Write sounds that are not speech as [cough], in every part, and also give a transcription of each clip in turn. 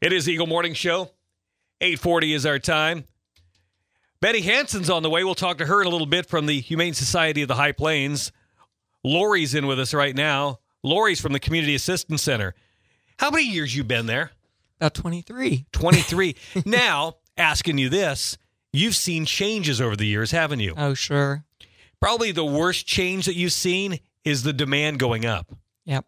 It is Eagle Morning Show. 840 is our time. Betty Hansen's on the way. We'll talk to her in a little bit from the Humane Society of the High Plains. Lori's in with us right now. Lori's from the Community Assistance Center. How many years you been there? About 23. 23. [laughs] now, asking you this, you've seen changes over the years, haven't you? Oh, sure. Probably the worst change that you've seen is the demand going up. Yep.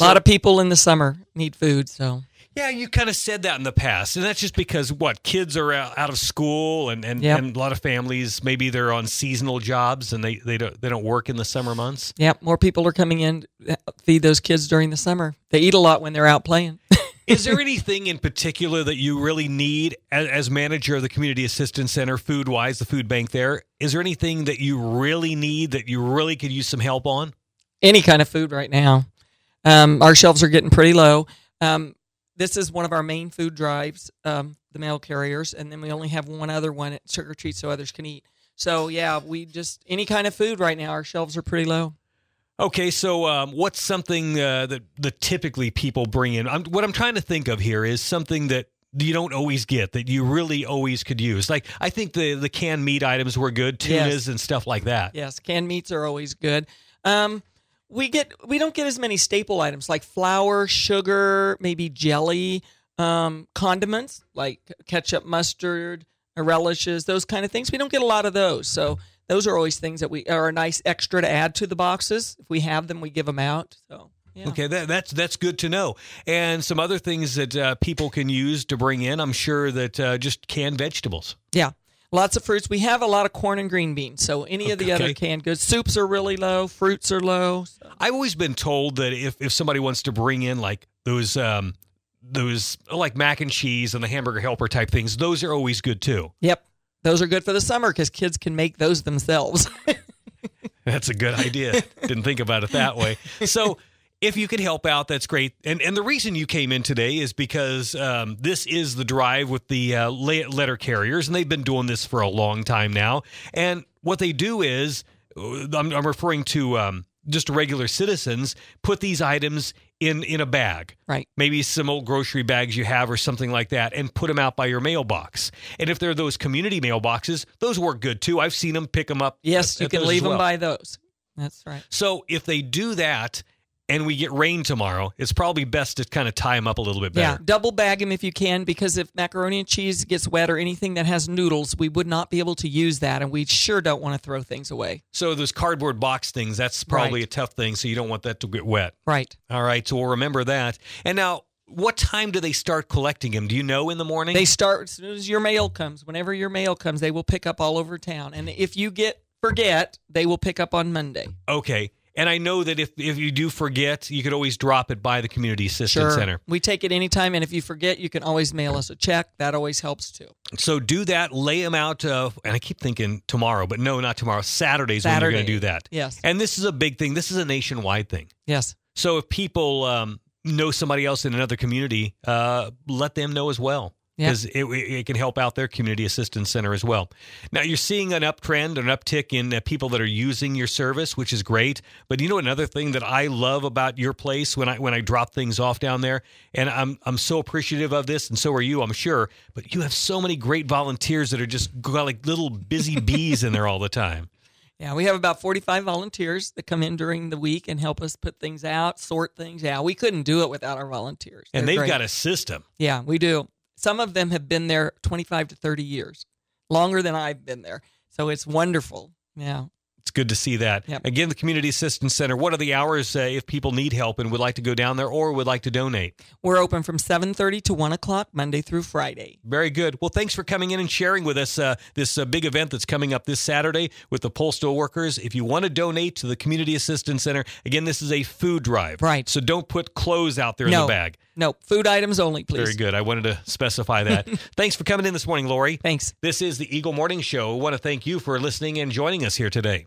A lot of people in the summer need food, so Yeah, you kind of said that in the past, and that's just because what kids are out of school, and and, Yep. and a lot of families maybe they're on seasonal jobs and they they don't they don't work in the summer months. yep, more people are coming in feed those kids during the summer. They eat a lot when they're out playing. [laughs] Is there anything in particular that you really need as, as manager of the community assistance center, food wise, the food bank there? Is there anything that you really need that you really could use some help on? Any kind of food right now. Um, our shelves are getting pretty low. Um, this is one of our main food drives, um, the mail carriers, and then we only have one other one at Sugar Treat so others can eat. So yeah, we just any kind of food right now. Our shelves are pretty low. Okay, so um, what's something uh, that that typically people bring in? I'm, what I'm trying to think of here is something that you don't always get that you really always could use. Like I think the the canned meat items were good, tunas Yes. and stuff like that. Yes, canned meats are always good. Um, we get we don't get as many staple items like flour, sugar, maybe jelly, um, condiments like ketchup, mustard, relishes, those kind of things. We don't get a lot of those, so those are always things that we are a nice extra to add to the boxes. If we have them, we give them out. So yeah. Okay, that, that's that's good to know. And some other things that uh, people can use to bring in. I'm sure that uh, just canned vegetables. Yeah. Lots of fruits. We have a lot of corn and green beans. So any of the other canned goods, soups are really low, fruits are low. So. I've always been told that if, if somebody wants to bring in like those um, those like mac and cheese and the hamburger helper type things, those are always good too. Yep. Those are good for the summer because kids can make those themselves. [laughs] That's a good idea. Didn't think about it that way. So, if you could help out, that's great. And and the reason you came in today is because um, this is the drive with the uh, letter carriers, and they've been doing this for a long time now. And what they do is, uh, I'm, I'm referring to um, just regular citizens, put these items in in a bag right. maybe some old grocery bags you have or something like that and put them out by your mailbox and if they're those community mailboxes those work good too i've seen them pick them up Yes, at- you at can leave them by those. That's right. So if they do that and we get rain tomorrow, it's probably best to kind of tie them up a little bit better. Yeah, double bag them if you can because if macaroni and cheese gets wet or anything that has noodles, we would not be able to use that, and we sure don't want to throw things away. So those cardboard box things, that's probably Right. a tough thing. So you don't want that to get wet. Right. All right. So we'll remember that. And now, what time do they start collecting them? Do you know in the morning? They start as soon as your mail comes. Whenever your mail comes, they will pick up all over town, and if you get forget, they will pick up on Monday. okay. And I know that if, if you do forget, you could always drop it by the Community Assistance Sure. Center. We take it anytime, and if you forget, you can always mail us a check. That always helps too. So do that. Lay them out. Uh, and I keep thinking tomorrow, but no, not tomorrow. Saturday's when you're going to do that. Yes. And this is a big thing. This is a nationwide thing. Yes. So if people um, know somebody else in another community, uh, let them know as well. Yeah. Because it, it can help out their community assistance center as well. Now you're seeing an uptrend, an uptick in uh, people that are using your service, which is great. But you know another thing that I love about your place when I when I drop things off down there, and I'm I'm so appreciative of this, and so are you, I'm sure. But you have so many great volunteers that are just got like little busy [laughs] bees in there all the time. Yeah, we have about 45 volunteers that come in during the week and help us put things out, sort things. Yeah, we couldn't do it without our volunteers. And They're they've great. got a system. Yeah, we do. Some of them have been there 25 to 30 years, longer than I've been there. So it's wonderful. Yeah. It's good to see that. Yep. Again, the Community Assistance Center. What are the hours uh, if people need help and would like to go down there or would like to donate? We're open from 7:30 to 1 o'clock Monday through Friday. Very good. Well, thanks for coming in and sharing with us uh, this uh, big event that's coming up this Saturday with the postal workers. If you want to donate to the Community Assistance Center, again, this is a food drive. Right. So don't put clothes out there in the bag. No, food items only, please. Very good. I wanted to specify that. [laughs] thanks for coming in this morning, Lori. Thanks. This is the Eagle Morning Show. I want to thank you for listening and joining us here today.